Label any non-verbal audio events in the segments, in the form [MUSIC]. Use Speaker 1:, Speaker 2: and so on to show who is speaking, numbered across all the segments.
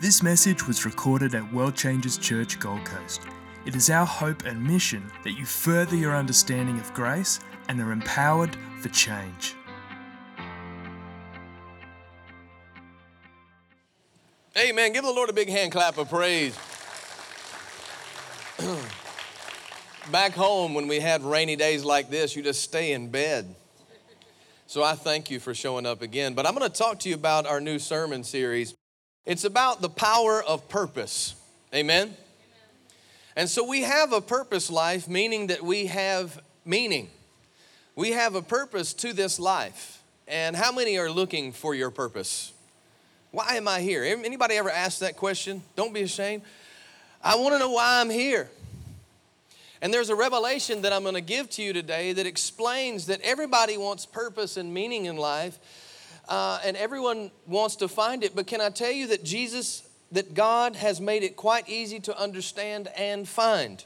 Speaker 1: This message was recorded at World Changers Church Gold Coast. It is our hope and mission that you further your understanding of grace and are empowered for change.
Speaker 2: Amen. Give the Lord a big hand clap of praise. [CLEARS THROAT] Back home, when we had rainy days like this, you just stay in bed. So I thank you for showing up again. But I'm going to talk to you about our new sermon series. It's about the power of purpose. Amen? And so we have a purpose life, meaning that we have meaning. We have a purpose to this life. And how many are looking for your purpose? Why am I here? Anybody ever asked that question? Don't be ashamed. I want to know why I'm here. And there's a revelation that I'm going to give to you today that explains that everybody wants purpose and meaning in life, uh, and everyone wants to find it. But can I tell you that Jesus, that God has made it quite easy to understand and find?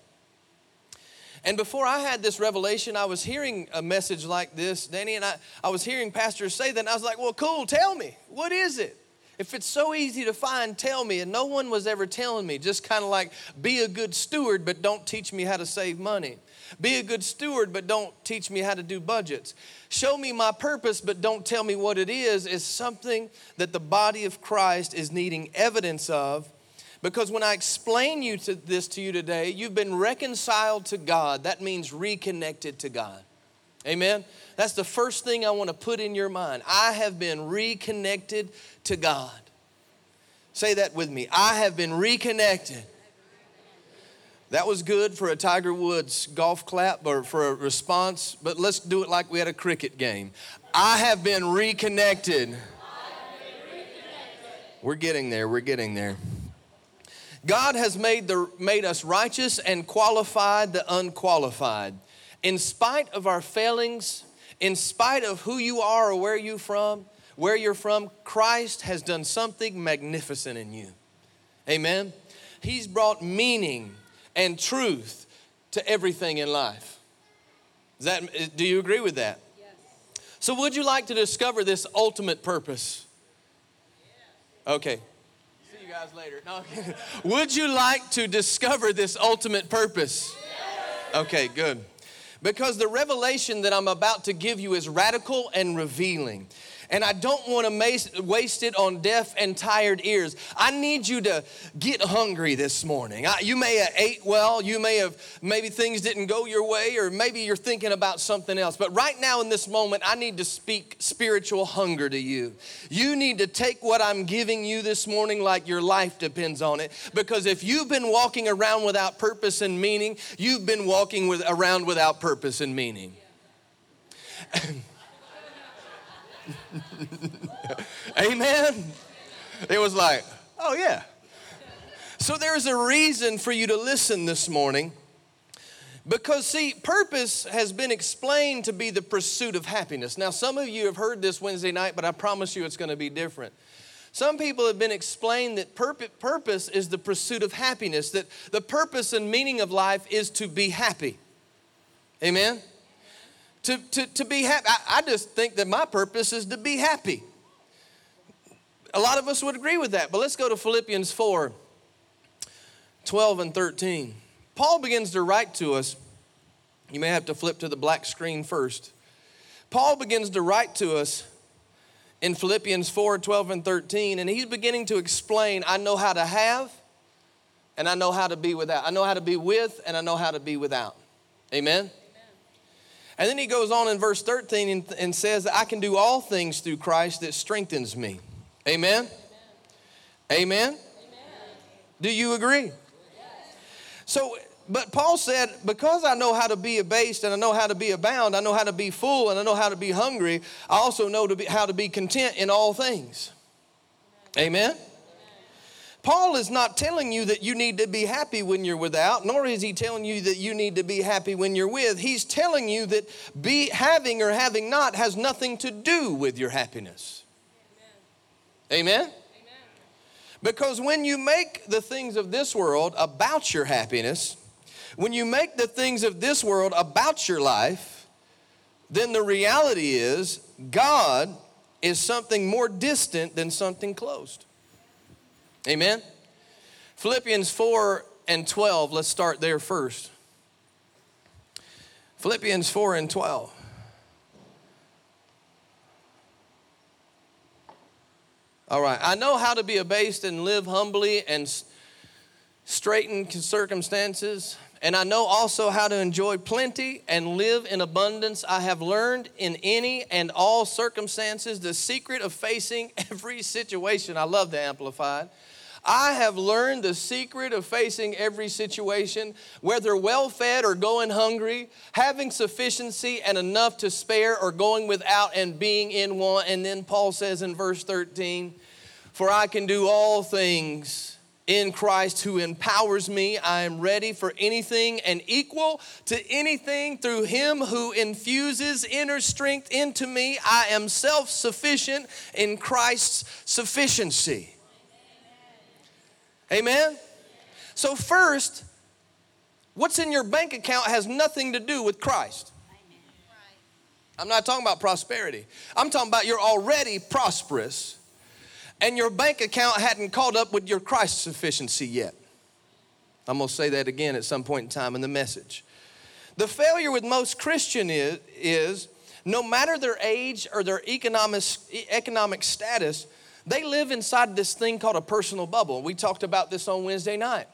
Speaker 2: And before I had this revelation, I was hearing a message like this, Danny, and I, I was hearing pastors say that, and I was like, well, cool, tell me, what is it? If it's so easy to find, tell me. And no one was ever telling me, just kind of like, be a good steward, but don't teach me how to save money. Be a good steward, but don't teach me how to do budgets. Show me my purpose, but don't tell me what it is, is something that the body of Christ is needing evidence of. Because when I explain you to this to you today, you've been reconciled to God. That means reconnected to God. Amen. That's the first thing I want to put in your mind. I have been reconnected to God. Say that with me. I have been reconnected. That was good for a Tiger Woods golf clap or for a response, but let's do it like we had a cricket game. I have been reconnected. We're getting there. We're getting there. God has made, the, made us righteous and qualified the unqualified. In spite of our failings, in spite of who you are or where you from, where you're from, Christ has done something magnificent in you. Amen. He's brought meaning and truth to everything in life. Is that, do you agree with that? Yes. So, would you like to discover this ultimate purpose? Okay. See you guys later. No. [LAUGHS] would you like to discover this ultimate purpose? Okay, good. Because the revelation that I'm about to give you is radical and revealing and I don't want to waste it on deaf and tired ears. I need you to get hungry this morning. I, you may have ate well, you may have, maybe things didn't go your way, or maybe you're thinking about something else. But right now in this moment, I need to speak spiritual hunger to you. You need to take what I'm giving you this morning like your life depends on it. Because if you've been walking around without purpose and meaning, you've been walking with, around without purpose and meaning. [CLEARS THROAT] [LAUGHS] Amen. It was like, oh, yeah. So there's a reason for you to listen this morning. Because, see, purpose has been explained to be the pursuit of happiness. Now, some of you have heard this Wednesday night, but I promise you it's going to be different. Some people have been explained that purpose is the pursuit of happiness, that the purpose and meaning of life is to be happy. Amen? To, to, to be happy. I, I just think that my purpose is to be happy. A lot of us would agree with that, but let's go to Philippians 4 12 and 13. Paul begins to write to us. You may have to flip to the black screen first. Paul begins to write to us in Philippians 4 12 and 13, and he's beginning to explain I know how to have, and I know how to be without. I know how to be with, and I know how to be without. Amen? And then he goes on in verse 13 and, and says, I can do all things through Christ that strengthens me. Amen? Amen? Amen? Do you agree? Yes. So, but Paul said, because I know how to be abased and I know how to be abound, I know how to be full and I know how to be hungry, I also know to be, how to be content in all things. Amen? Amen? Paul is not telling you that you need to be happy when you're without, nor is he telling you that you need to be happy when you're with. He's telling you that be having or having not has nothing to do with your happiness. Amen. Amen? Amen. Because when you make the things of this world about your happiness, when you make the things of this world about your life, then the reality is God is something more distant than something closed. Amen? Philippians 4 and 12, let's start there first. Philippians 4 and 12. All right, I know how to be abased and live humbly and straighten circumstances, and I know also how to enjoy plenty and live in abundance. I have learned in any and all circumstances the secret of facing [LAUGHS] every situation. I love the Amplified I have learned the secret of facing every situation, whether well fed or going hungry, having sufficiency and enough to spare, or going without and being in want. And then Paul says in verse 13, For I can do all things in Christ who empowers me. I am ready for anything and equal to anything through him who infuses inner strength into me. I am self sufficient in Christ's sufficiency. Amen? So, first, what's in your bank account has nothing to do with Christ. I'm not talking about prosperity. I'm talking about you're already prosperous and your bank account hadn't caught up with your Christ sufficiency yet. I'm going to say that again at some point in time in the message. The failure with most Christian is, is no matter their age or their economic, economic status, they live inside this thing called a personal bubble. We talked about this on Wednesday night.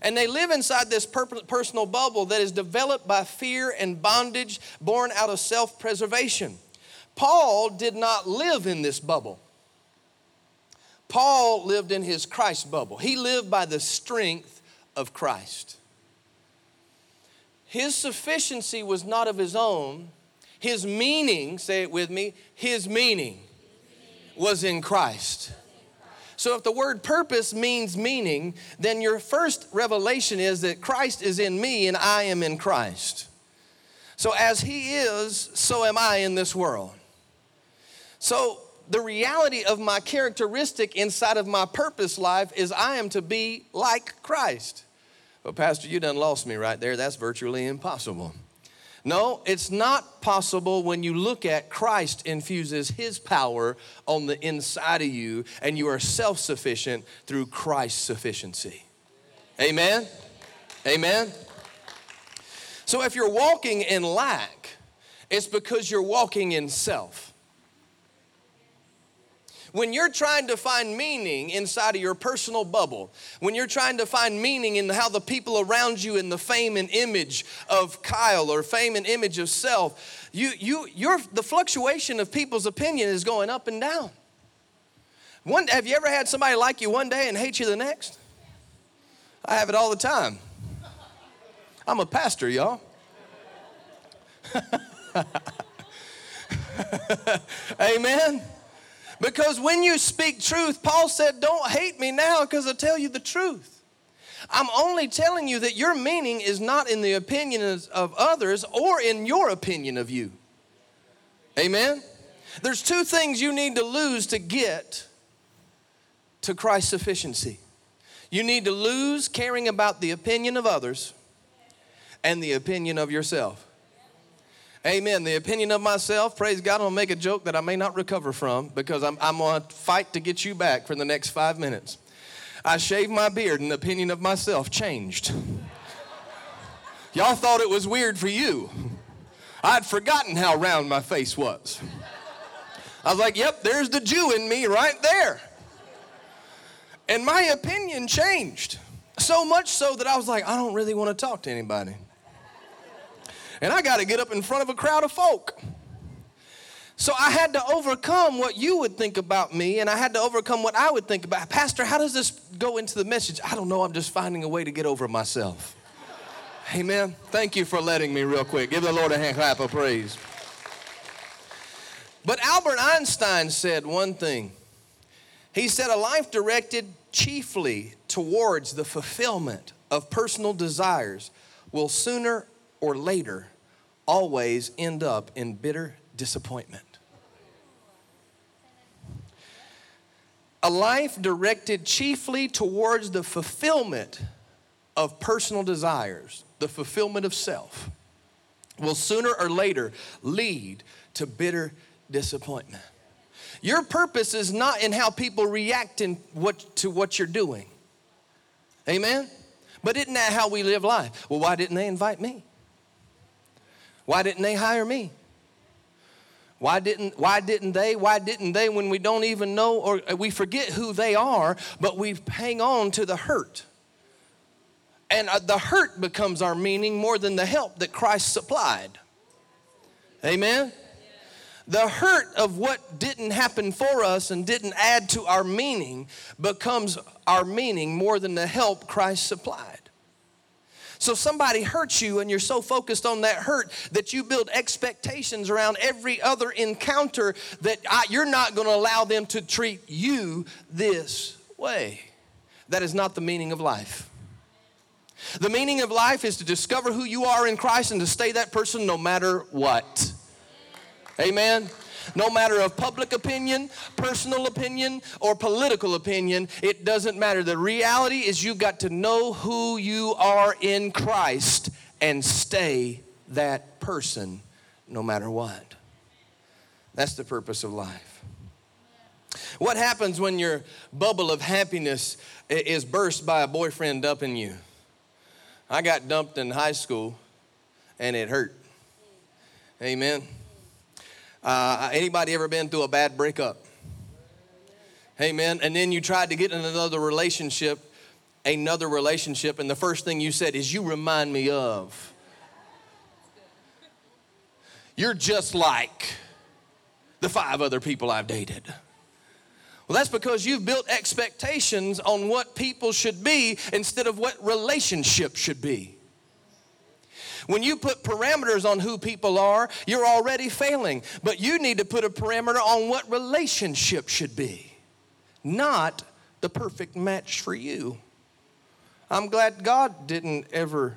Speaker 2: And they live inside this personal bubble that is developed by fear and bondage born out of self preservation. Paul did not live in this bubble. Paul lived in his Christ bubble. He lived by the strength of Christ. His sufficiency was not of his own. His meaning, say it with me, his meaning was in Christ. So, if the word purpose means meaning, then your first revelation is that Christ is in me and I am in Christ. So, as He is, so am I in this world. So, the reality of my characteristic inside of my purpose life is I am to be like Christ. But, Pastor, you done lost me right there. That's virtually impossible. No, it's not possible when you look at Christ infuses his power on the inside of you and you are self sufficient through Christ's sufficiency. Amen? Amen? So if you're walking in lack, it's because you're walking in self. When you're trying to find meaning inside of your personal bubble, when you're trying to find meaning in how the people around you in the fame and image of Kyle or fame and image of self, you, you, your, the fluctuation of people's opinion is going up and down. One, have you ever had somebody like you one day and hate you the next? I have it all the time. I'm a pastor, y'all. [LAUGHS] Amen. Because when you speak truth, Paul said, Don't hate me now because I tell you the truth. I'm only telling you that your meaning is not in the opinions of others or in your opinion of you. Amen? There's two things you need to lose to get to Christ's sufficiency. You need to lose caring about the opinion of others and the opinion of yourself. Amen. The opinion of myself, praise God, gonna make a joke that I may not recover from because I'm, I'm gonna fight to get you back for the next five minutes. I shaved my beard and the opinion of myself changed. Y'all thought it was weird for you. I'd forgotten how round my face was. I was like, yep, there's the Jew in me right there. And my opinion changed. So much so that I was like, I don't really want to talk to anybody and I got to get up in front of a crowd of folk. So I had to overcome what you would think about me, and I had to overcome what I would think about. Pastor, how does this go into the message? I don't know. I'm just finding a way to get over myself. Amen. Thank you for letting me, real quick. Give the Lord a hand clap of praise. But Albert Einstein said one thing. He said, A life directed chiefly towards the fulfillment of personal desires will sooner or later always end up in bitter disappointment. A life directed chiefly towards the fulfillment of personal desires, the fulfillment of self, will sooner or later lead to bitter disappointment. Your purpose is not in how people react in what, to what you're doing. Amen? But isn't that how we live life? Well, why didn't they invite me? Why didn't they hire me? Why didn't, why didn't they? Why didn't they when we don't even know or we forget who they are, but we hang on to the hurt? And uh, the hurt becomes our meaning more than the help that Christ supplied. Amen? The hurt of what didn't happen for us and didn't add to our meaning becomes our meaning more than the help Christ supplied. So somebody hurts you and you're so focused on that hurt that you build expectations around every other encounter that I, you're not going to allow them to treat you this way. That is not the meaning of life. The meaning of life is to discover who you are in Christ and to stay that person no matter what. Amen no matter of public opinion, personal opinion, or political opinion, it doesn't matter. The reality is you've got to know who you are in Christ and stay that person no matter what. That's the purpose of life. What happens when your bubble of happiness is burst by a boyfriend dumping you? I got dumped in high school and it hurt. Amen. Uh, anybody ever been through a bad breakup? Amen. And then you tried to get in another relationship, another relationship, and the first thing you said is, You remind me of. You're just like the five other people I've dated. Well, that's because you've built expectations on what people should be instead of what relationships should be. When you put parameters on who people are, you're already failing. But you need to put a parameter on what relationship should be, not the perfect match for you. I'm glad God didn't ever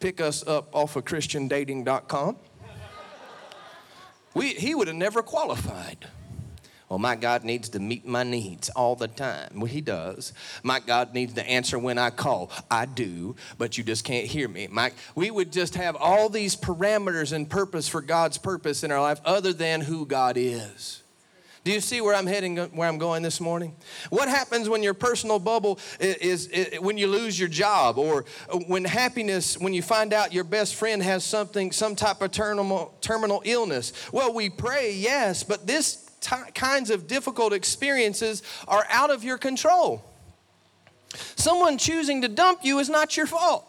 Speaker 2: pick us up off of ChristianDating.com. We, he would have never qualified. Well, my God needs to meet my needs all the time. Well, He does. My God needs to answer when I call. I do, but you just can't hear me. My, we would just have all these parameters and purpose for God's purpose in our life other than who God is. Do you see where I'm heading, where I'm going this morning? What happens when your personal bubble is, is, is, when you lose your job or when happiness, when you find out your best friend has something, some type of terminal, terminal illness? Well, we pray, yes, but this t- kinds of difficult experiences are out of your control. Someone choosing to dump you is not your fault.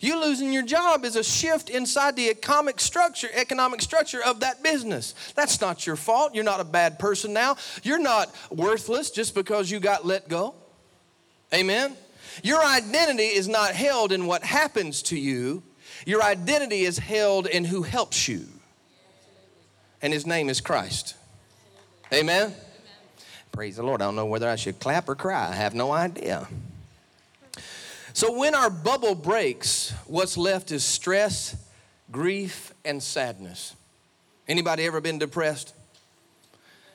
Speaker 2: You losing your job is a shift inside the economic structure, economic structure of that business. That's not your fault. You're not a bad person now. You're not worthless just because you got let go. Amen. Your identity is not held in what happens to you. Your identity is held in who helps you. And his name is Christ. Amen? Amen? Praise the Lord. I don't know whether I should clap or cry. I have no idea. So when our bubble breaks, what's left is stress, grief, and sadness. Anybody ever been depressed?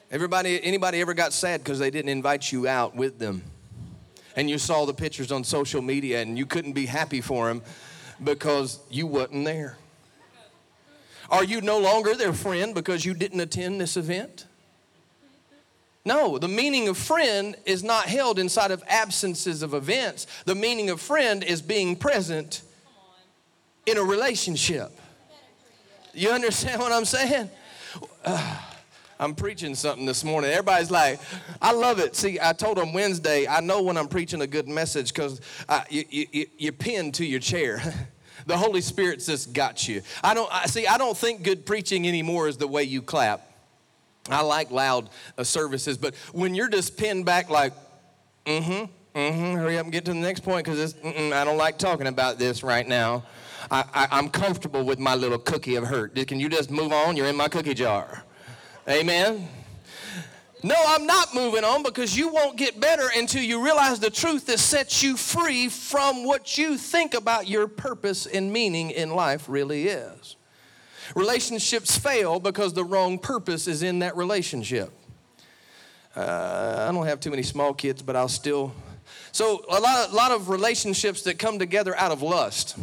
Speaker 2: Everybody, anybody ever got sad because they didn't invite you out with them? And you saw the pictures on social media and you couldn't be happy for them because you wasn't there. Are you no longer their friend because you didn't attend this event? No, the meaning of friend is not held inside of absences of events. The meaning of friend is being present in a relationship. You understand what I'm saying? Uh, [SIGHS] I'm preaching something this morning. Everybody's like, I love it. See, I told them Wednesday, I know when I'm preaching a good message because you, you, you pin to your chair. [LAUGHS] the Holy Spirit just got you. I don't I, see. I don't think good preaching anymore is the way you clap. I like loud uh, services, but when you're just pinned back like, mm-hmm, mm-hmm, hurry up and get to the next point because I don't like talking about this right now. I, am comfortable with my little cookie of hurt. Can you just move on? You're in my cookie jar. Amen. No, I'm not moving on because you won't get better until you realize the truth that sets you free from what you think about your purpose and meaning in life really is. Relationships fail because the wrong purpose is in that relationship. Uh, I don't have too many small kids, but I'll still. So, a lot, a lot of relationships that come together out of lust.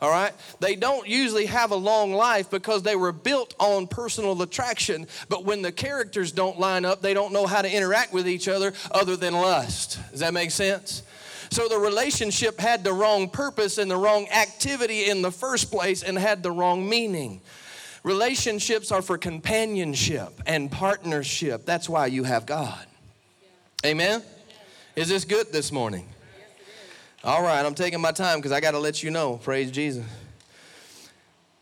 Speaker 2: All right? They don't usually have a long life because they were built on personal attraction. But when the characters don't line up, they don't know how to interact with each other other than lust. Does that make sense? So the relationship had the wrong purpose and the wrong activity in the first place and had the wrong meaning. Relationships are for companionship and partnership. That's why you have God. Amen? Is this good this morning? All right, I'm taking my time because I got to let you know. Praise Jesus.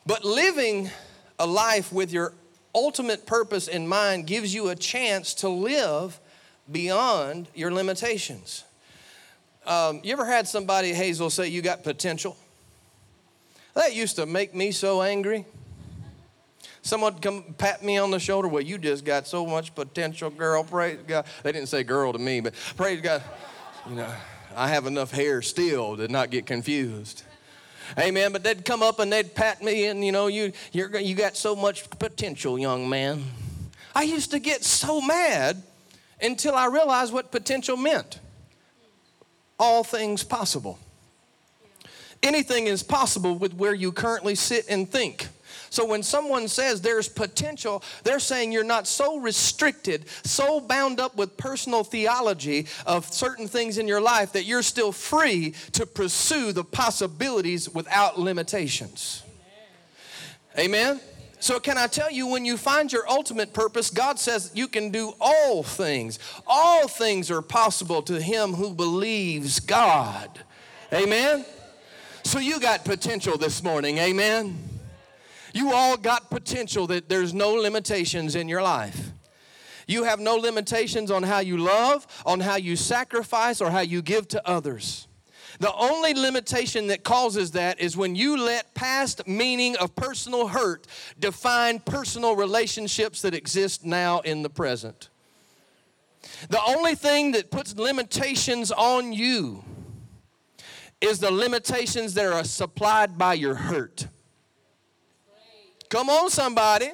Speaker 2: But living a life with your ultimate purpose in mind gives you a chance to live beyond your limitations. Um, you ever had somebody, Hazel, say you got potential? That used to make me so angry. Someone come pat me on the shoulder. Well, you just got so much potential, girl. Praise God. They didn't say girl to me, but praise God. You know. I have enough hair still to not get confused. Amen. But they'd come up and they'd pat me, and you know, you you're, you got so much potential, young man. I used to get so mad until I realized what potential meant. All things possible. Anything is possible with where you currently sit and think. So when someone says there's potential, they're saying you're not so restricted, so bound up with personal theology of certain things in your life that you're still free to pursue the possibilities without limitations. Amen. Amen? So, can I tell you, when you find your ultimate purpose, God says you can do all things. All things are possible to him who believes God. Amen? So, you got potential this morning. Amen? You all got potential that there's no limitations in your life. You have no limitations on how you love, on how you sacrifice, or how you give to others. The only limitation that causes that is when you let past meaning of personal hurt define personal relationships that exist now in the present. The only thing that puts limitations on you is the limitations that are supplied by your hurt. Come on, somebody.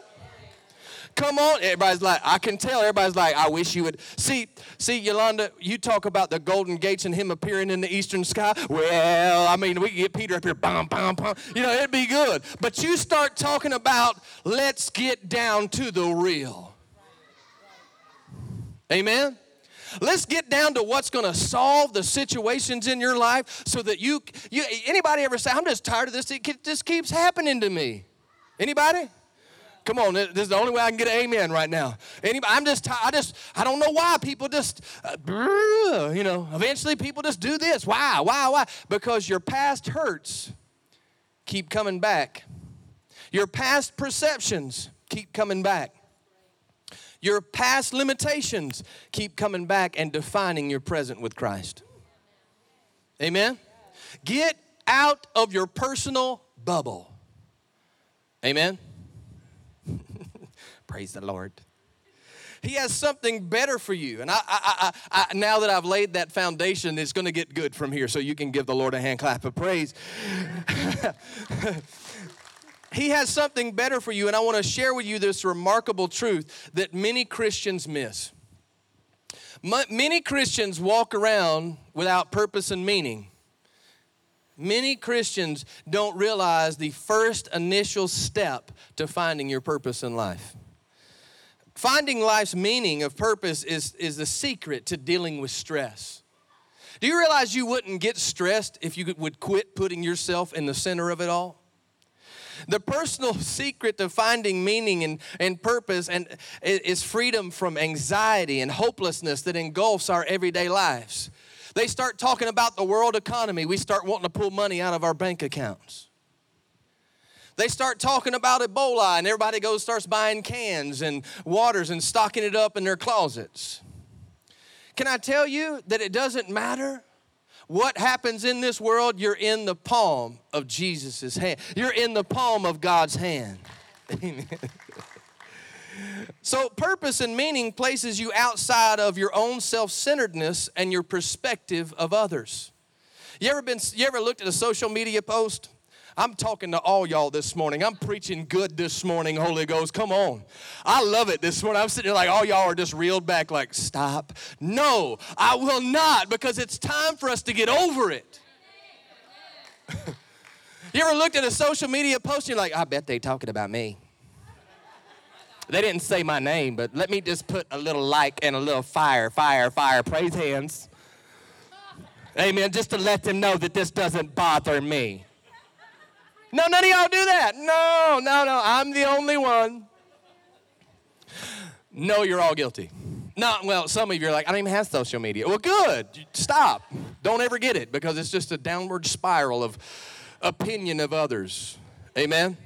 Speaker 2: Come on. Everybody's like, I can tell. Everybody's like, I wish you would. See, see, Yolanda, you talk about the golden gates and him appearing in the eastern sky. Well, I mean, we can get Peter up here, bam, bam, bam. You know, it'd be good. But you start talking about, let's get down to the real. Amen? Let's get down to what's going to solve the situations in your life so that you, you, anybody ever say, I'm just tired of this, it just keeps happening to me. Anybody? Come on, this is the only way I can get an amen right now. Anybody? I'm just, I just, I don't know why people just, uh, you know, eventually people just do this. Why? Why? Why? Because your past hurts keep coming back. Your past perceptions keep coming back. Your past limitations keep coming back and defining your present with Christ. Amen? Get out of your personal bubble. Amen? Praise the Lord. He has something better for you. And I, I, I, I, now that I've laid that foundation, it's going to get good from here. So you can give the Lord a hand clap of praise. [LAUGHS] he has something better for you. And I want to share with you this remarkable truth that many Christians miss. Many Christians walk around without purpose and meaning. Many Christians don't realize the first initial step to finding your purpose in life. Finding life's meaning of purpose is, is the secret to dealing with stress. Do you realize you wouldn't get stressed if you would quit putting yourself in the center of it all? The personal [LAUGHS] secret to finding meaning and, and purpose and is freedom from anxiety and hopelessness that engulfs our everyday lives. They start talking about the world economy. We start wanting to pull money out of our bank accounts. They start talking about Ebola, and everybody goes starts buying cans and waters and stocking it up in their closets. Can I tell you that it doesn't matter what happens in this world? You're in the palm of Jesus' hand. You're in the palm of God's hand. [LAUGHS] Amen. So, purpose and meaning places you outside of your own self centeredness and your perspective of others. You ever, been, you ever looked at a social media post? I'm talking to all y'all this morning. I'm preaching good this morning, Holy Ghost. Come on. I love it this morning. I'm sitting there like all y'all are just reeled back, like, stop. No, I will not because it's time for us to get over it. [LAUGHS] You ever looked at a social media post and you're like, I bet they talking about me. They didn't say my name, but let me just put a little like and a little fire, fire, fire. Praise hands. Amen. Just to let them know that this doesn't bother me. No, none of y'all do that. No, no, no. I'm the only one. No, you're all guilty. Not well, some of you are like, I don't even have social media. Well, good. Stop. Don't ever get it because it's just a downward spiral of opinion of others. Amen?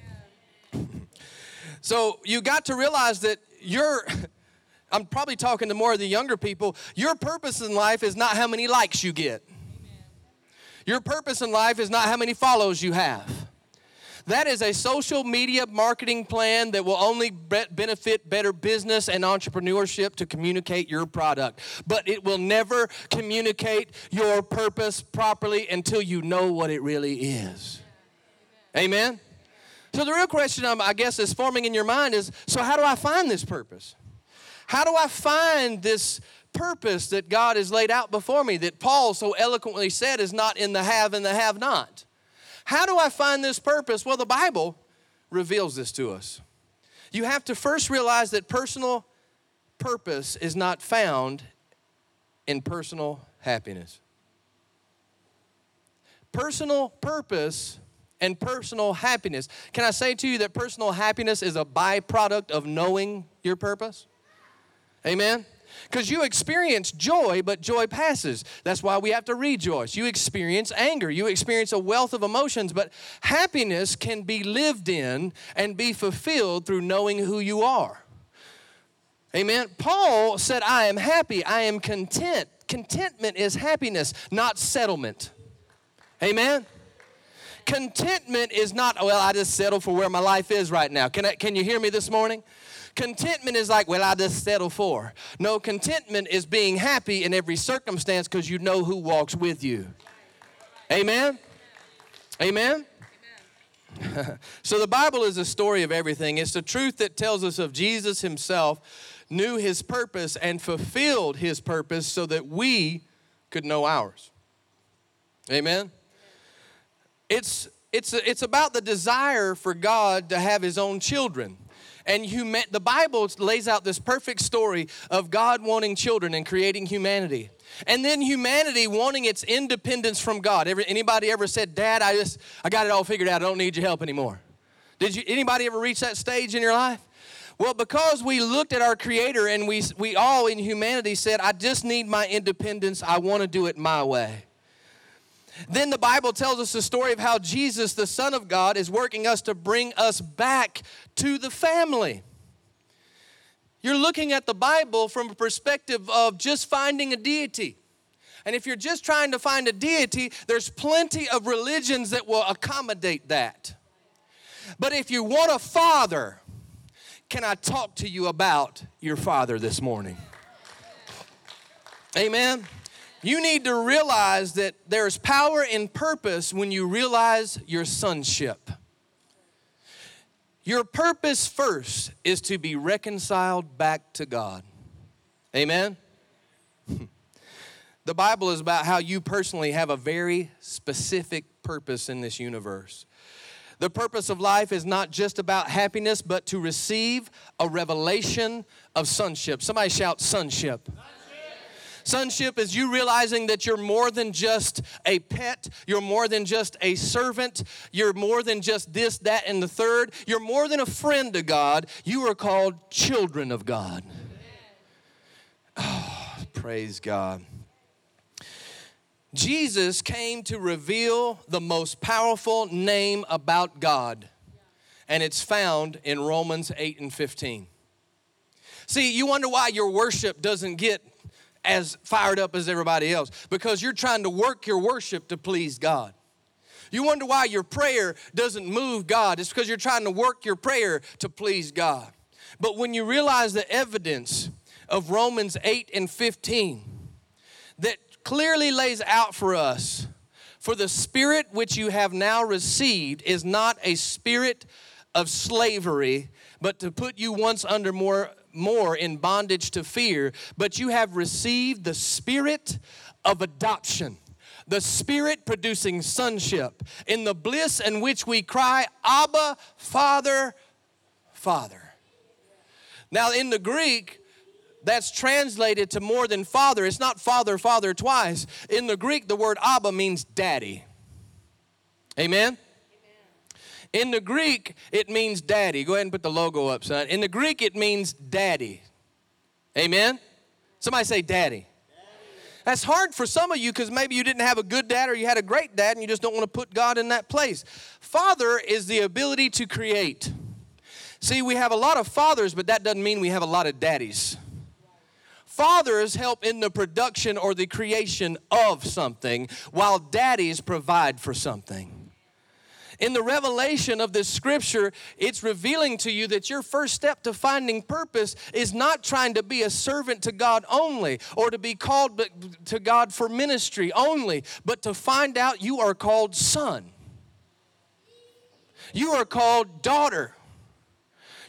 Speaker 2: So you got to realize that you're, I'm probably talking to more of the younger people, your purpose in life is not how many likes you get. Your purpose in life is not how many follows you have. That is a social media marketing plan that will only benefit better business and entrepreneurship to communicate your product. But it will never communicate your purpose properly until you know what it really is. Amen? So the real question, um, I guess, is forming in your mind is so, how do I find this purpose? How do I find this purpose that God has laid out before me that Paul so eloquently said is not in the have and the have not? How do I find this purpose? Well, the Bible reveals this to us. You have to first realize that personal purpose is not found in personal happiness. Personal purpose and personal happiness. Can I say to you that personal happiness is a byproduct of knowing your purpose? Amen? Because you experience joy, but joy passes. That's why we have to rejoice. You experience anger. You experience a wealth of emotions, but happiness can be lived in and be fulfilled through knowing who you are. Amen. Paul said, I am happy. I am content. Contentment is happiness, not settlement. Amen. Contentment is not, well, I just settle for where my life is right now. Can, I, can you hear me this morning? Contentment is like, well, I just settle for. No, contentment is being happy in every circumstance because you know who walks with you. Amen? Amen? [LAUGHS] so the Bible is a story of everything. It's the truth that tells us of Jesus himself knew his purpose and fulfilled his purpose so that we could know ours. Amen? It's, it's, it's about the desire for God to have his own children. And human, the Bible lays out this perfect story of God wanting children and creating humanity. And then humanity wanting its independence from God. Anybody ever said, Dad, I just, I got it all figured out. I don't need your help anymore. Did you, anybody ever reach that stage in your life? Well, because we looked at our Creator and we, we all in humanity said, I just need my independence. I want to do it my way. Then the Bible tells us the story of how Jesus, the Son of God, is working us to bring us back to the family. You're looking at the Bible from a perspective of just finding a deity. And if you're just trying to find a deity, there's plenty of religions that will accommodate that. But if you want a father, can I talk to you about your father this morning? Amen. You need to realize that there's power in purpose when you realize your sonship. Your purpose first is to be reconciled back to God. Amen? [LAUGHS] The Bible is about how you personally have a very specific purpose in this universe. The purpose of life is not just about happiness, but to receive a revelation of sonship. Somebody shout, sonship. Sonship is you realizing that you're more than just a pet, you're more than just a servant, you're more than just this, that, and the third. You're more than a friend to God. You are called children of God. Oh, praise God. Jesus came to reveal the most powerful name about God, and it's found in Romans 8 and 15. See, you wonder why your worship doesn't get as fired up as everybody else because you're trying to work your worship to please God. You wonder why your prayer doesn't move God. It's because you're trying to work your prayer to please God. But when you realize the evidence of Romans 8 and 15 that clearly lays out for us, for the spirit which you have now received is not a spirit of slavery, but to put you once under more more in bondage to fear, but you have received the spirit of adoption the Spirit producing sonship, in the bliss in which we cry, Abba, Father, Father. Now, in the Greek, that's translated to more than father. It's not father, father twice. In the Greek, the word Abba means daddy. Amen? In the Greek, it means daddy. Go ahead and put the logo up, son. In the Greek, it means daddy. Amen? Somebody say daddy. That's hard for some of you because maybe you didn't have a good dad or you had a great dad and you just don't want to put God in that place. Father is the ability to create. See, we have a lot of fathers, but that doesn't mean we have a lot of daddies. Fathers help in the production or the creation of something, while daddies provide for something. In the revelation of this scripture, it's revealing to you that your first step to finding purpose is not trying to be a servant to God only or to be called to God for ministry only, but to find out you are called son. You are called daughter.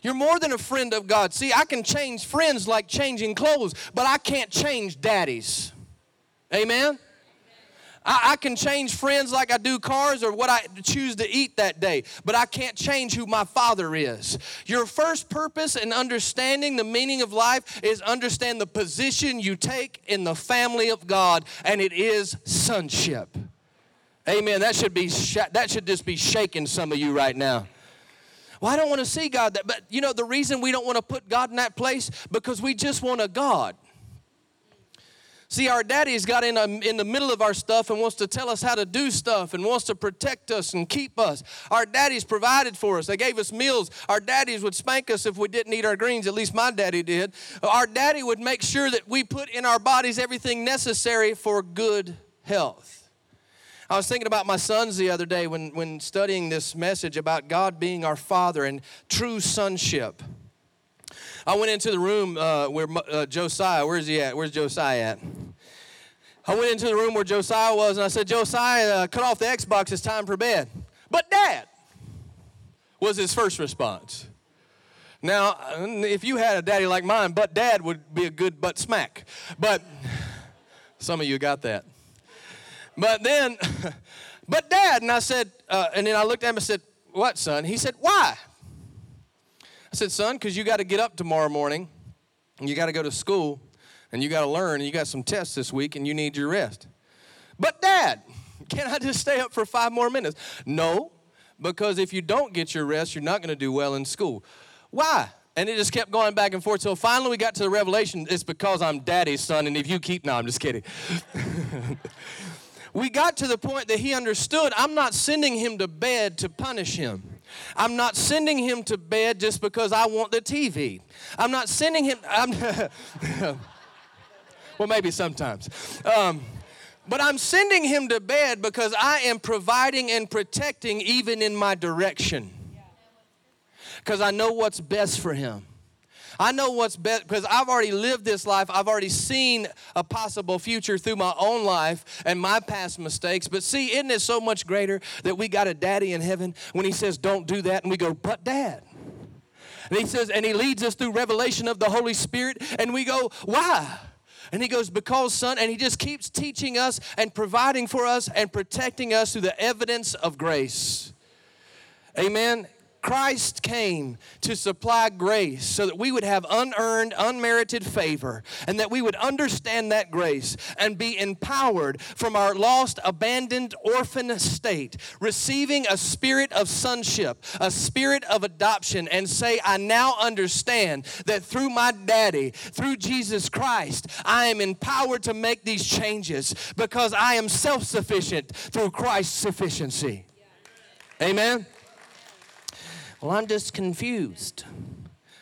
Speaker 2: You're more than a friend of God. See, I can change friends like changing clothes, but I can't change daddies. Amen? I, I, can change friends like I do cars or what I choose to eat that day, but I can't change who my father is. Your first purpose in understanding the meaning of life is understand the position you take in the family of God, and it is sonship. Amen. That should be that should just be shaking some of you right now. Well, I don't want to see God that. But you know, the reason we don't want to put God in that place because we just want a God. See, our daddy's got in, a, in the middle of our stuff and wants to tell us how to do stuff and wants to protect us and keep us. Our daddies provided for us. They gave us meals. Our daddies would spank us if we didn't eat our greens. At least my daddy did. Our daddy would make sure that we put in our bodies everything necessary for good health. I was thinking about my sons the other day when, when studying this message about God being our Father and true sonship. I went into the room uh, where uh, Josiah, where's he at? Where's Josiah at? I went into the room where Josiah was and I said, Josiah, uh, cut off the Xbox, it's time for bed. But dad, was his first response. Now, if you had a daddy like mine, but dad would be a good butt smack. But some of you got that. But then, [LAUGHS] but dad, and I said, uh, and then I looked at him and said, what, son? He said, why? I said, son, because you got to get up tomorrow morning and you got to go to school and you got to learn and you got some tests this week and you need your rest. But dad, can I just stay up for five more minutes? No, because if you don't get your rest, you're not going to do well in school. Why? And it just kept going back and forth. So finally, we got to the revelation it's because I'm daddy's son, and if you keep, no, I'm just kidding. [LAUGHS] we got to the point that he understood I'm not sending him to bed to punish him. I'm not sending him to bed just because I want the TV. I'm not sending him, I'm, [LAUGHS] well, maybe sometimes. Um, but I'm sending him to bed because I am providing and protecting even in my direction. Because I know what's best for him. I know what's best because I've already lived this life. I've already seen a possible future through my own life and my past mistakes. But see, isn't it so much greater that we got a daddy in heaven when he says, Don't do that? And we go, But dad. And he says, and he leads us through revelation of the Holy Spirit, and we go, Why? And he goes, Because, son, and he just keeps teaching us and providing for us and protecting us through the evidence of grace. Amen. Christ came to supply grace so that we would have unearned, unmerited favor, and that we would understand that grace and be empowered from our lost, abandoned, orphan state, receiving a spirit of sonship, a spirit of adoption, and say, I now understand that through my daddy, through Jesus Christ, I am empowered to make these changes because I am self sufficient through Christ's sufficiency. Amen. Well, I'm just confused.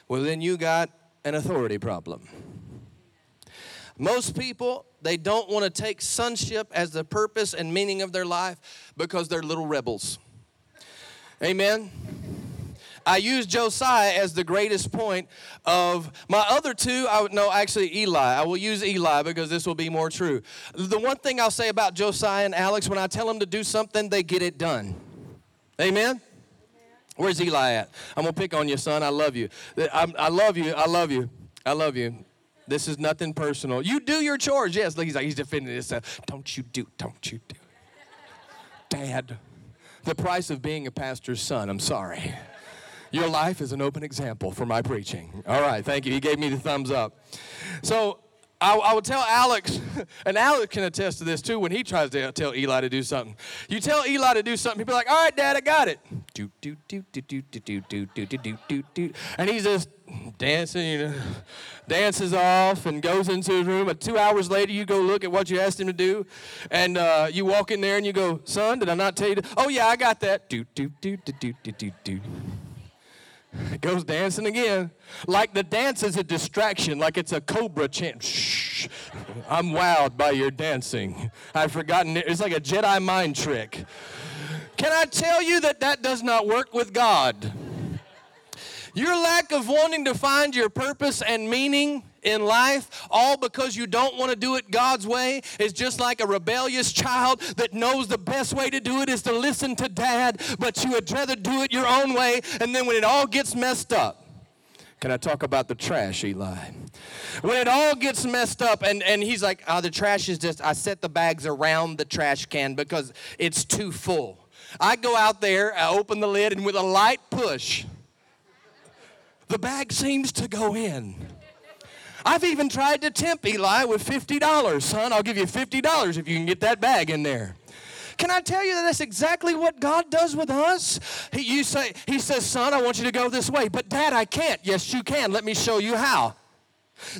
Speaker 2: Well, then you got an authority problem. Most people, they don't want to take sonship as the purpose and meaning of their life because they're little rebels. Amen. I use Josiah as the greatest point of my other two. I would no, actually Eli. I will use Eli because this will be more true. The one thing I'll say about Josiah and Alex, when I tell them to do something, they get it done. Amen. Where's Eli at? I'm gonna pick on you, son. I love you. I, I love you. I love you. I love you. This is nothing personal. You do your chores. Yes, Look, he's like he's defending himself. Don't you do? Don't you do? It. Dad. The price of being a pastor's son, I'm sorry. Your life is an open example for my preaching. All right, thank you. He gave me the thumbs up. So I, I would tell Alex, and Alex can attest to this too when he tries to tell Eli to do something. You tell Eli to do something, he'll be like, all right, Dad, I got it. Do, do, do, do, do, do, do, do, do, do, do, do. And he's just dancing, you know, dances off and goes into his room. And two hours later, you go look at what you asked him to do. And uh, you walk in there and you go, son, did I not tell you to? Oh, yeah, I got that. Do, do, do, do, do, do, do. It [LAUGHS] goes dancing again. Like the dance is a distraction, like it's a cobra chant. Shh. I'm wowed by your dancing. I've forgotten it. It's like a Jedi mind trick. Can I tell you that that does not work with God? Your lack of wanting to find your purpose and meaning in life, all because you don't want to do it God's way, is just like a rebellious child that knows the best way to do it is to listen to dad, but you would rather do it your own way, and then when it all gets messed up, can I talk about the trash, Eli? When it all gets messed up, and, and he's like, oh, the trash is just, I set the bags around the trash can because it's too full. I go out there, I open the lid, and with a light push, the bag seems to go in. I've even tried to tempt Eli with $50. Son, I'll give you $50 if you can get that bag in there. Can I tell you that that's exactly what God does with us? He, you say, he says, Son, I want you to go this way. But, Dad, I can't. Yes, you can. Let me show you how.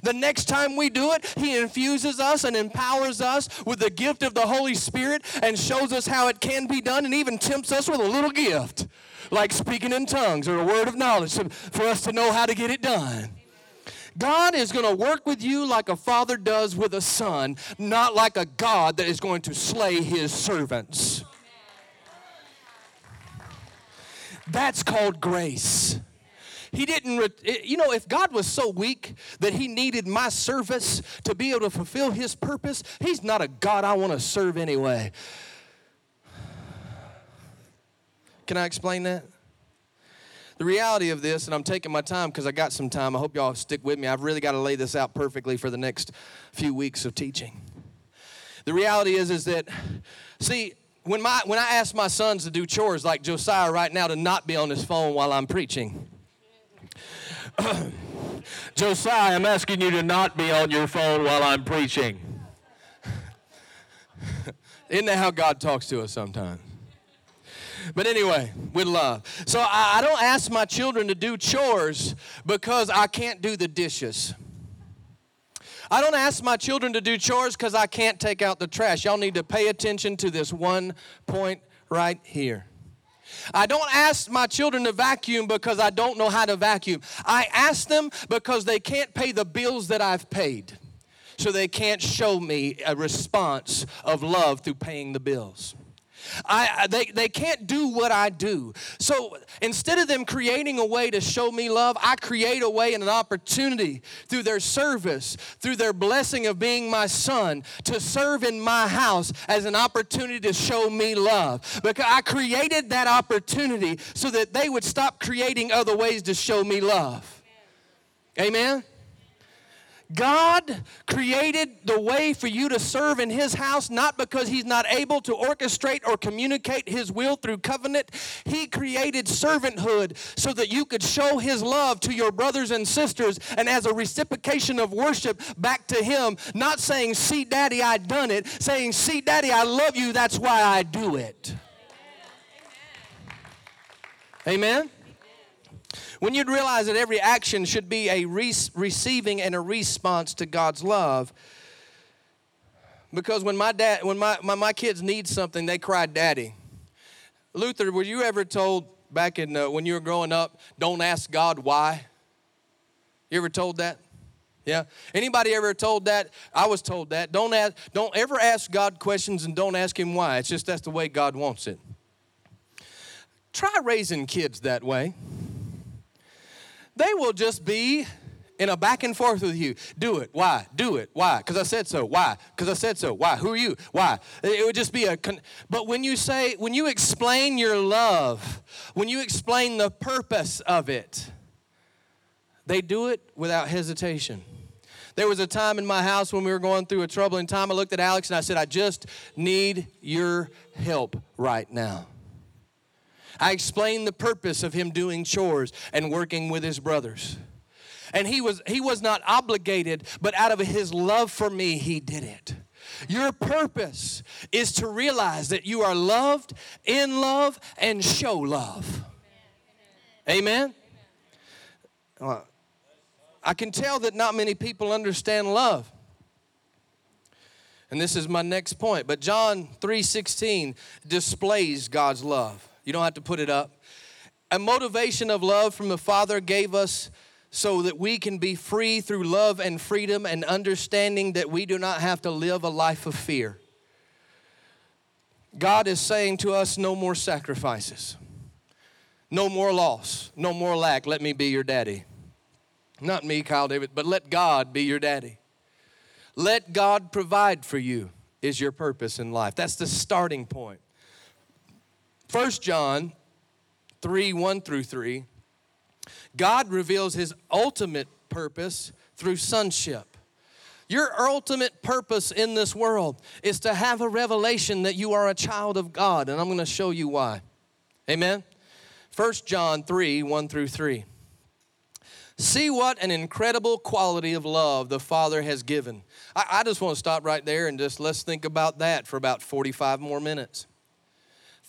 Speaker 2: The next time we do it, He infuses us and empowers us with the gift of the Holy Spirit and shows us how it can be done and even tempts us with a little gift, like speaking in tongues or a word of knowledge for us to know how to get it done. God is going to work with you like a father does with a son, not like a God that is going to slay his servants. That's called grace. He didn't, you know, if God was so weak that he needed my service to be able to fulfill his purpose, he's not a God I want to serve anyway. Can I explain that? The reality of this, and I'm taking my time because I got some time. I hope y'all stick with me. I've really got to lay this out perfectly for the next few weeks of teaching. The reality is, is that, see, when, my, when I ask my sons to do chores like Josiah right now to not be on his phone while I'm preaching, [CLEARS THROAT] Josiah, I'm asking you to not be on your phone while I'm preaching. [LAUGHS] Isn't that how God talks to us sometimes? But anyway, with love. So I, I don't ask my children to do chores because I can't do the dishes. I don't ask my children to do chores because I can't take out the trash. Y'all need to pay attention to this one point right here. I don't ask my children to vacuum because I don't know how to vacuum. I ask them because they can't pay the bills that I've paid. So they can't show me a response of love through paying the bills. I, they, they can't do what I do. So instead of them creating a way to show me love, I create a way and an opportunity through their service, through their blessing of being my son, to serve in my house as an opportunity to show me love. Because I created that opportunity so that they would stop creating other ways to show me love. Amen? God created the way for you to serve in His house not because He's not able to orchestrate or communicate His will through covenant. He created servanthood so that you could show His love to your brothers and sisters and as a reciprocation of worship back to Him, not saying, See, Daddy, I done it, saying, See, Daddy, I love you, that's why I do it. Amen? Amen? When you'd realize that every action should be a re- receiving and a response to God's love. Because when my dad, when my, my, my kids need something, they cry, Daddy. Luther, were you ever told back in uh, when you were growing up, don't ask God why? You ever told that? Yeah. Anybody ever told that? I was told that. Don't ask, don't ever ask God questions and don't ask him why. It's just that's the way God wants it. Try raising kids that way they will just be in a back and forth with you. Do it. Why? Do it. Why? Because I said so. Why? Because I said so. Why? Who are you? Why? It would just be a. Con- but when you say, when you explain your love, when you explain the purpose of it, they do it without hesitation. There was a time in my house when we were going through a troubling time. I looked at Alex and I said, I just need your help right now. I explained the purpose of him doing chores and working with his brothers. And he was, he was not obligated, but out of his love for me, he did it. Your purpose is to realize that you are loved, in love, and show love. Amen? I can tell that not many people understand love. And this is my next point. But John 3:16 displays God's love. You don't have to put it up. A motivation of love from the Father gave us so that we can be free through love and freedom and understanding that we do not have to live a life of fear. God is saying to us, no more sacrifices, no more loss, no more lack. Let me be your daddy. Not me, Kyle David, but let God be your daddy. Let God provide for you, is your purpose in life. That's the starting point. 1 John 3 1 through 3 God reveals his ultimate purpose through sonship. Your ultimate purpose in this world is to have a revelation that you are a child of God, and I'm going to show you why. Amen. 1 John 3 1 through 3. See what an incredible quality of love the Father has given. I, I just want to stop right there and just let's think about that for about 45 more minutes.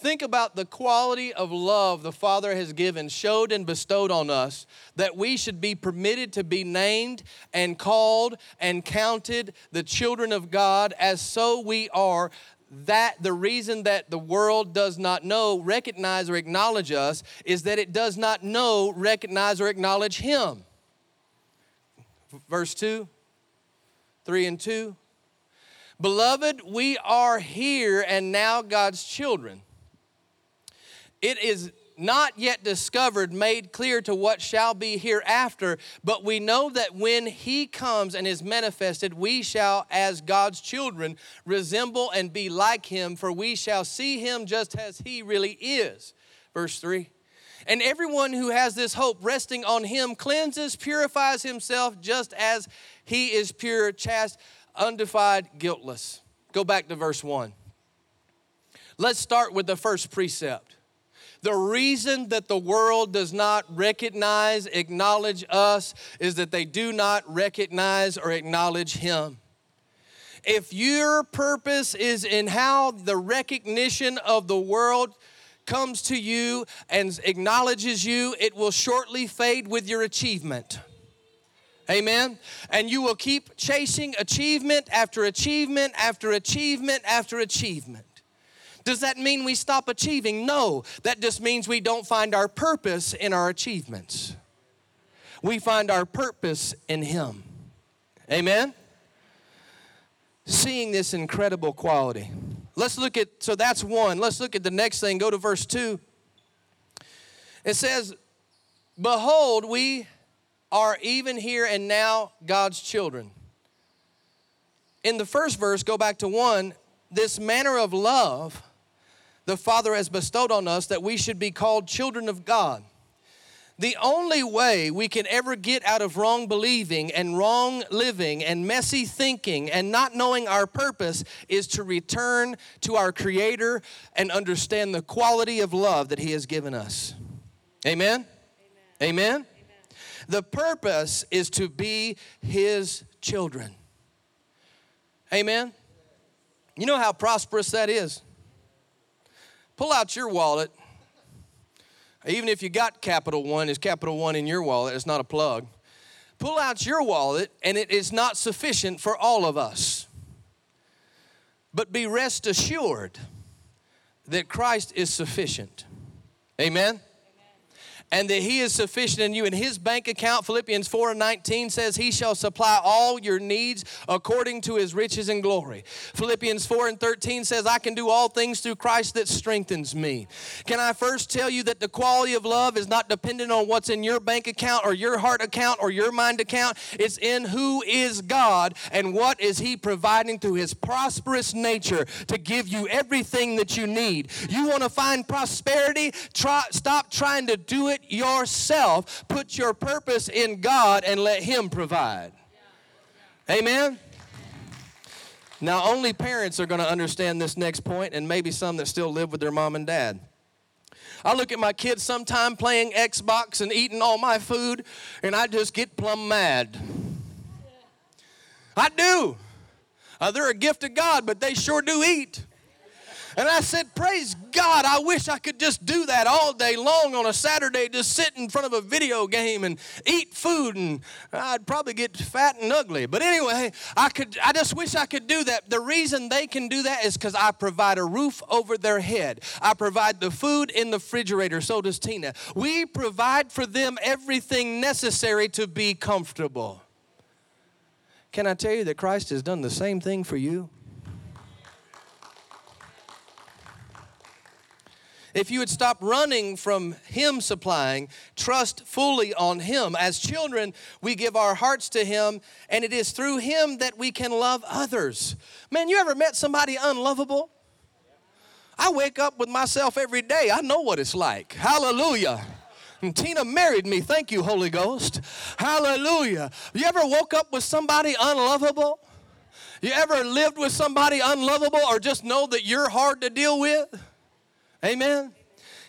Speaker 2: Think about the quality of love the Father has given, showed, and bestowed on us that we should be permitted to be named and called and counted the children of God as so we are. That the reason that the world does not know, recognize, or acknowledge us is that it does not know, recognize, or acknowledge Him. Verse 2, 3 and 2. Beloved, we are here and now God's children it is not yet discovered, made clear to what shall be hereafter, but we know that when he comes and is manifested, we shall, as God's children, resemble and be like him, for we shall see him just as he really is. Verse 3. And everyone who has this hope resting on him cleanses, purifies himself just as he is pure, chaste, undefiled, guiltless. Go back to verse 1. Let's start with the first precept. The reason that the world does not recognize, acknowledge us is that they do not recognize or acknowledge Him. If your purpose is in how the recognition of the world comes to you and acknowledges you, it will shortly fade with your achievement. Amen. And you will keep chasing achievement after achievement after achievement after achievement. Does that mean we stop achieving? No, that just means we don't find our purpose in our achievements. We find our purpose in Him. Amen? Seeing this incredible quality. Let's look at, so that's one. Let's look at the next thing. Go to verse 2. It says, Behold, we are even here and now God's children. In the first verse, go back to one, this manner of love the Father has bestowed on us that we should be called children of God. The only way we can ever get out of wrong believing and wrong living and messy thinking and not knowing our purpose is to return to our Creator and understand the quality of love that He has given us. Amen? Amen? Amen? Amen. The purpose is to be His children. Amen? You know how prosperous that is? Pull out your wallet. Even if you got Capital One, is Capital One in your wallet? It's not a plug. Pull out your wallet, and it is not sufficient for all of us. But be rest assured that Christ is sufficient. Amen? And that he is sufficient in you. In his bank account, Philippians 4 and 19 says, He shall supply all your needs according to his riches and glory. Philippians 4 and 13 says, I can do all things through Christ that strengthens me. Can I first tell you that the quality of love is not dependent on what's in your bank account or your heart account or your mind account? It's in who is God and what is he providing through his prosperous nature to give you everything that you need. You want to find prosperity? Try, stop trying to do it yourself. Put your purpose in God and let Him provide. Amen? Now, only parents are going to understand this next point, and maybe some that still live with their mom and dad. I look at my kids sometime playing Xbox and eating all my food, and I just get plumb mad. I do. Uh, they're a gift of God, but they sure do eat. And I said, Praise God, I wish I could just do that all day long on a Saturday, just sit in front of a video game and eat food, and I'd probably get fat and ugly. But anyway, I could I just wish I could do that. The reason they can do that is because I provide a roof over their head. I provide the food in the refrigerator, so does Tina. We provide for them everything necessary to be comfortable. Can I tell you that Christ has done the same thing for you? If you would stop running from Him supplying, trust fully on Him. As children, we give our hearts to Him, and it is through Him that we can love others. Man, you ever met somebody unlovable? I wake up with myself every day. I know what it's like. Hallelujah. And Tina married me. Thank you, Holy Ghost. Hallelujah. You ever woke up with somebody unlovable? You ever lived with somebody unlovable or just know that you're hard to deal with? Amen.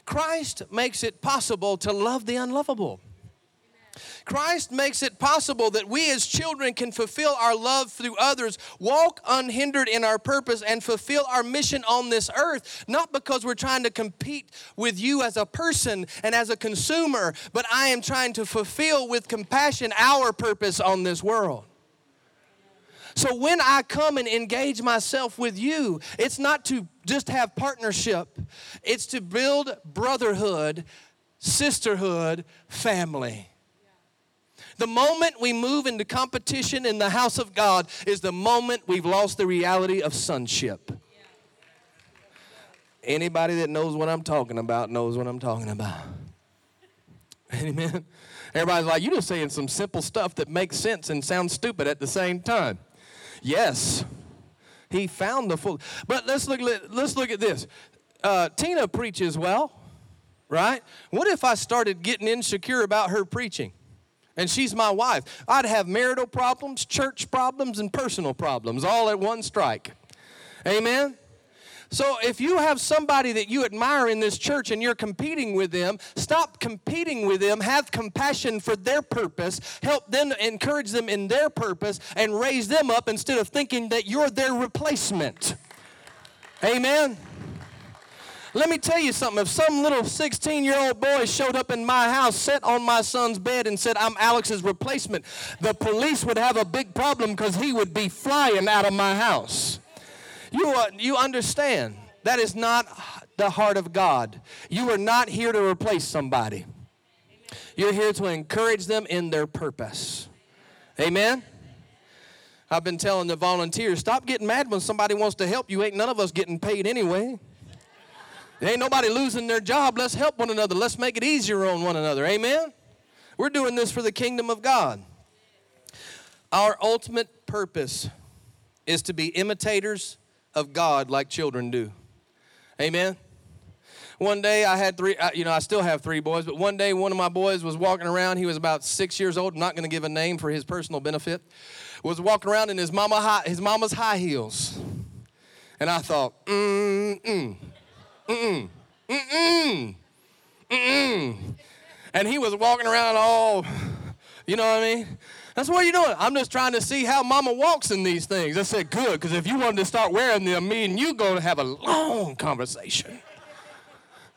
Speaker 2: Christ makes it possible to love the unlovable. Christ makes it possible that we as children can fulfill our love through others, walk unhindered in our purpose, and fulfill our mission on this earth, not because we're trying to compete with you as a person and as a consumer, but I am trying to fulfill with compassion our purpose on this world. So when I come and engage myself with you, it's not to just have partnership, it's to build brotherhood, sisterhood, family. The moment we move into competition in the house of God is the moment we've lost the reality of sonship. Anybody that knows what I'm talking about knows what I'm talking about. Amen. Everybody's like, you're just saying some simple stuff that makes sense and sounds stupid at the same time. Yes, he found the full. But let's look. Let's look at this. Uh, Tina preaches well, right? What if I started getting insecure about her preaching? And she's my wife. I'd have marital problems, church problems, and personal problems all at one strike. Amen? So if you have somebody that you admire in this church and you're competing with them, stop competing with them. Have compassion for their purpose. Help them, encourage them in their purpose, and raise them up instead of thinking that you're their replacement. Amen. Let me tell you something. If some little 16 year old boy showed up in my house, sat on my son's bed, and said, I'm Alex's replacement, the police would have a big problem because he would be flying out of my house. You, you understand that is not the heart of God. You are not here to replace somebody. You're here to encourage them in their purpose. Amen. I've been telling the volunteers, stop getting mad when somebody wants to help you. Ain't none of us getting paid anyway. Ain't nobody losing their job. Let's help one another. Let's make it easier on one another. Amen. We're doing this for the kingdom of God. Our ultimate purpose is to be imitators of God like children do. Amen. One day I had three, you know, I still have three boys, but one day one of my boys was walking around. He was about six years old. I'm not going to give a name for his personal benefit. Was walking around in his mama high, his mama's high heels, and I thought, mm mm mm mm mm mm, and he was walking around all, you know what I mean? That's what you're doing. I'm just trying to see how mama walks in these things. I said, good, because if you wanted to start wearing them, me and you going to have a long conversation.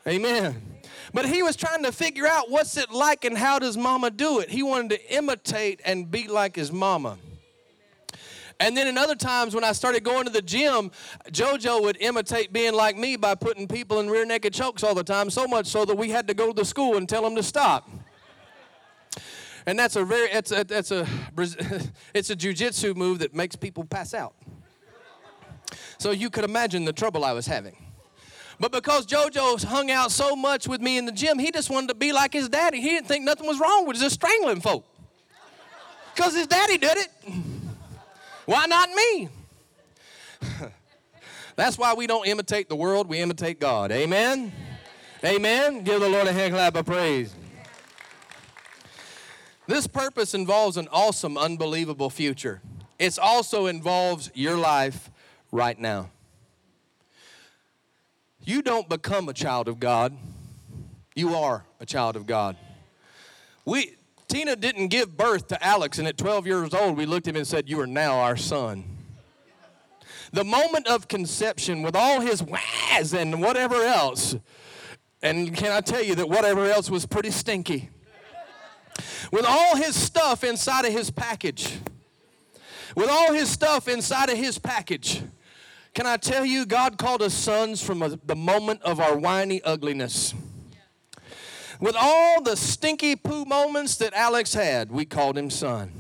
Speaker 2: Amen. But he was trying to figure out what's it like and how does mama do it. He wanted to imitate and be like his mama. And then in other times when I started going to the gym, JoJo would imitate being like me by putting people in rear naked chokes all the time, so much so that we had to go to the school and tell them to stop and that's a very it's a, it's a [LAUGHS] it's a jujitsu move that makes people pass out. So you could imagine the trouble I was having. But because JoJo hung out so much with me in the gym, he just wanted to be like his daddy. He didn't think nothing was wrong with just strangling folk. Because his daddy did it. Why not me? [LAUGHS] That's why we don't imitate the world, we imitate God. Amen? Amen? Give the Lord a hand clap of praise. This purpose involves an awesome, unbelievable future. it also involves your life right now. You don't become a child of God, you are a child of God. We, Tina didn't give birth to Alex, and at 12 years old, we looked at him and said, You are now our son. The moment of conception, with all his whas and whatever else, and can I tell you that whatever else was pretty stinky? With all his stuff inside of his package, with all his stuff inside of his package, can I tell you, God called us sons from a, the moment of our whiny ugliness. With all the stinky poo moments that Alex had, we called him son.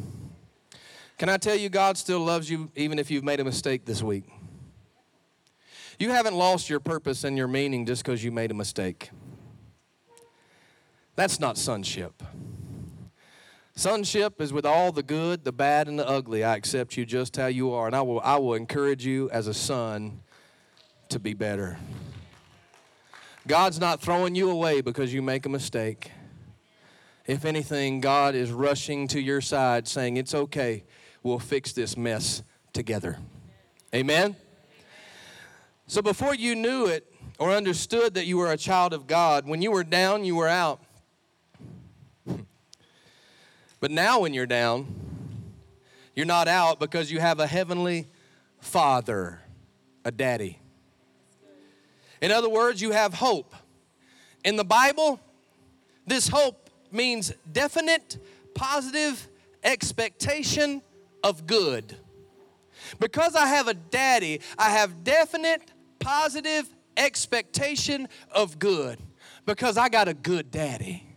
Speaker 2: Can I tell you, God still loves you even if you've made a mistake this week? You haven't lost your purpose and your meaning just because you made a mistake. That's not sonship. Sonship is with all the good, the bad, and the ugly. I accept you just how you are, and I will, I will encourage you as a son to be better. God's not throwing you away because you make a mistake. If anything, God is rushing to your side saying, It's okay, we'll fix this mess together. Amen? So before you knew it or understood that you were a child of God, when you were down, you were out. But now, when you're down, you're not out because you have a heavenly father, a daddy. In other words, you have hope. In the Bible, this hope means definite, positive expectation of good. Because I have a daddy, I have definite, positive expectation of good. Because I got a good daddy.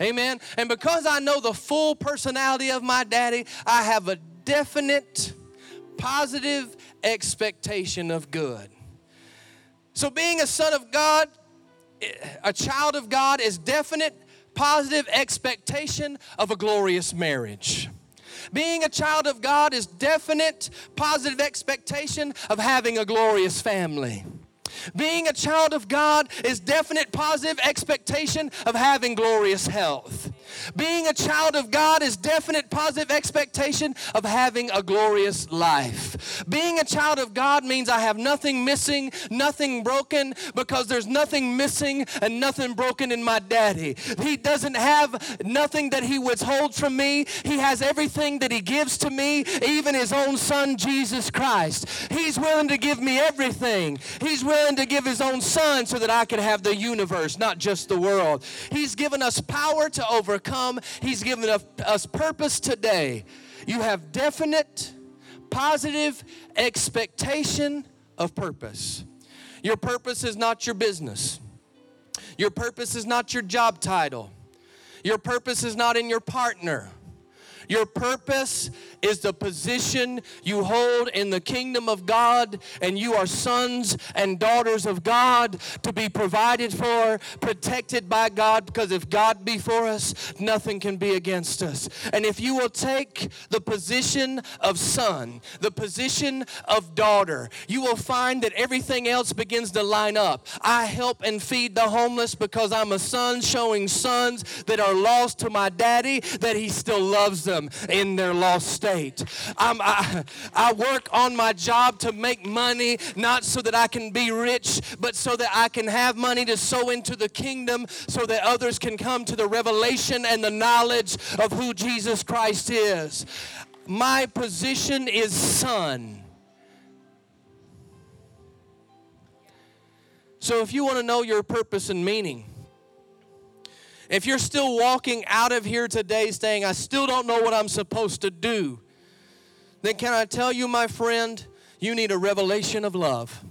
Speaker 2: Amen. And because I know the full personality of my daddy, I have a definite, positive expectation of good. So, being a son of God, a child of God, is definite, positive expectation of a glorious marriage. Being a child of God is definite, positive expectation of having a glorious family. Being a child of God is definite, positive expectation of having glorious health. Being a child of God is definite, positive expectation of having a glorious life. Being a child of God means I have nothing missing, nothing broken, because there's nothing missing and nothing broken in my daddy. He doesn't have nothing that he withholds from me. He has everything that he gives to me, even his own son, Jesus Christ. He's willing to give me everything. He's willing to give his own son so that I can have the universe, not just the world. He's given us power to overcome come. He's given us purpose today. You have definite, positive expectation of purpose. Your purpose is not your business. Your purpose is not your job title. Your purpose is not in your partner. Your purpose is the position you hold in the kingdom of God, and you are sons and daughters of God to be provided for, protected by God, because if God be for us, nothing can be against us. And if you will take the position of son, the position of daughter, you will find that everything else begins to line up. I help and feed the homeless because I'm a son, showing sons that are lost to my daddy that he still loves them them in their lost state. Um, I, I work on my job to make money, not so that I can be rich, but so that I can have money to sow into the kingdom so that others can come to the revelation and the knowledge of who Jesus Christ is. My position is son. So if you want to know your purpose and meaning, if you're still walking out of here today saying, I still don't know what I'm supposed to do, then can I tell you, my friend, you need a revelation of love.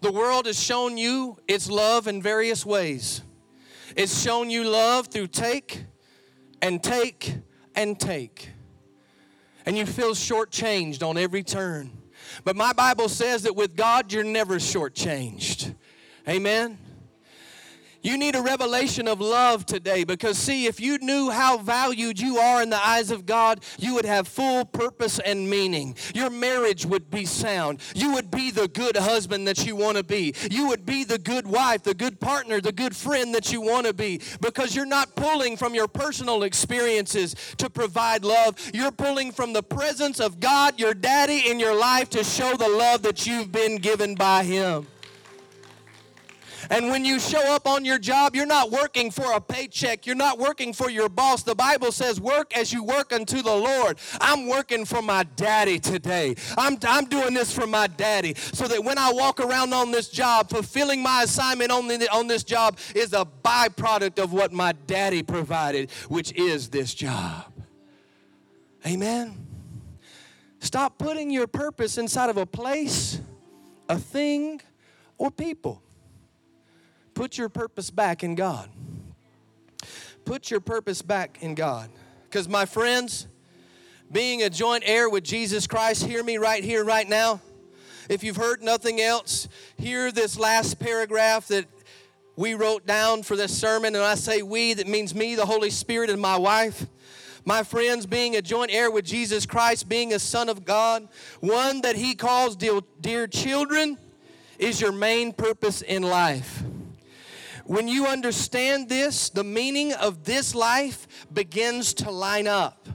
Speaker 2: The world has shown you its love in various ways. It's shown you love through take and take and take. And you feel shortchanged on every turn. But my Bible says that with God, you're never shortchanged. Amen. You need a revelation of love today because, see, if you knew how valued you are in the eyes of God, you would have full purpose and meaning. Your marriage would be sound. You would be the good husband that you want to be. You would be the good wife, the good partner, the good friend that you want to be because you're not pulling from your personal experiences to provide love. You're pulling from the presence of God, your daddy, in your life to show the love that you've been given by Him. And when you show up on your job, you're not working for a paycheck. You're not working for your boss. The Bible says, work as you work unto the Lord. I'm working for my daddy today. I'm, I'm doing this for my daddy so that when I walk around on this job, fulfilling my assignment on, the, on this job is a byproduct of what my daddy provided, which is this job. Amen. Stop putting your purpose inside of a place, a thing, or people. Put your purpose back in God. Put your purpose back in God. Because, my friends, being a joint heir with Jesus Christ, hear me right here, right now. If you've heard nothing else, hear this last paragraph that we wrote down for this sermon. And I say we, that means me, the Holy Spirit, and my wife. My friends, being a joint heir with Jesus Christ, being a son of God, one that He calls dear, children, is your main purpose in life. When you understand this, the meaning of this life begins to line up.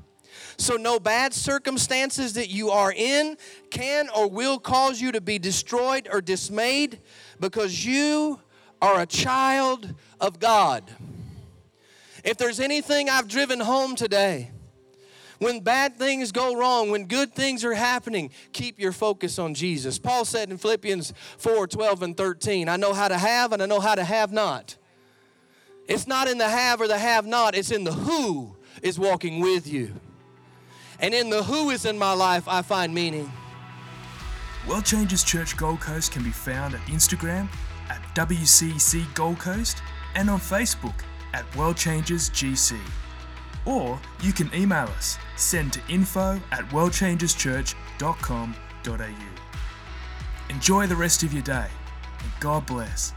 Speaker 2: So, no bad circumstances that you are in can or will cause you to be destroyed or dismayed because you are a child of God. If there's anything I've driven home today, when bad things go wrong, when good things are happening, keep your focus on Jesus. Paul said in Philippians 4 12 and 13, I know how to have and I know how to have not. It's not in the have or the have not, it's in the who is walking with you. And in the who is in my life, I find meaning.
Speaker 1: World Changers Church Gold Coast can be found at Instagram at WCC Gold Coast and on Facebook at World Changers GC or you can email us. Send to info at worldchangerschurch.com.au. Enjoy the rest of your day, and God bless.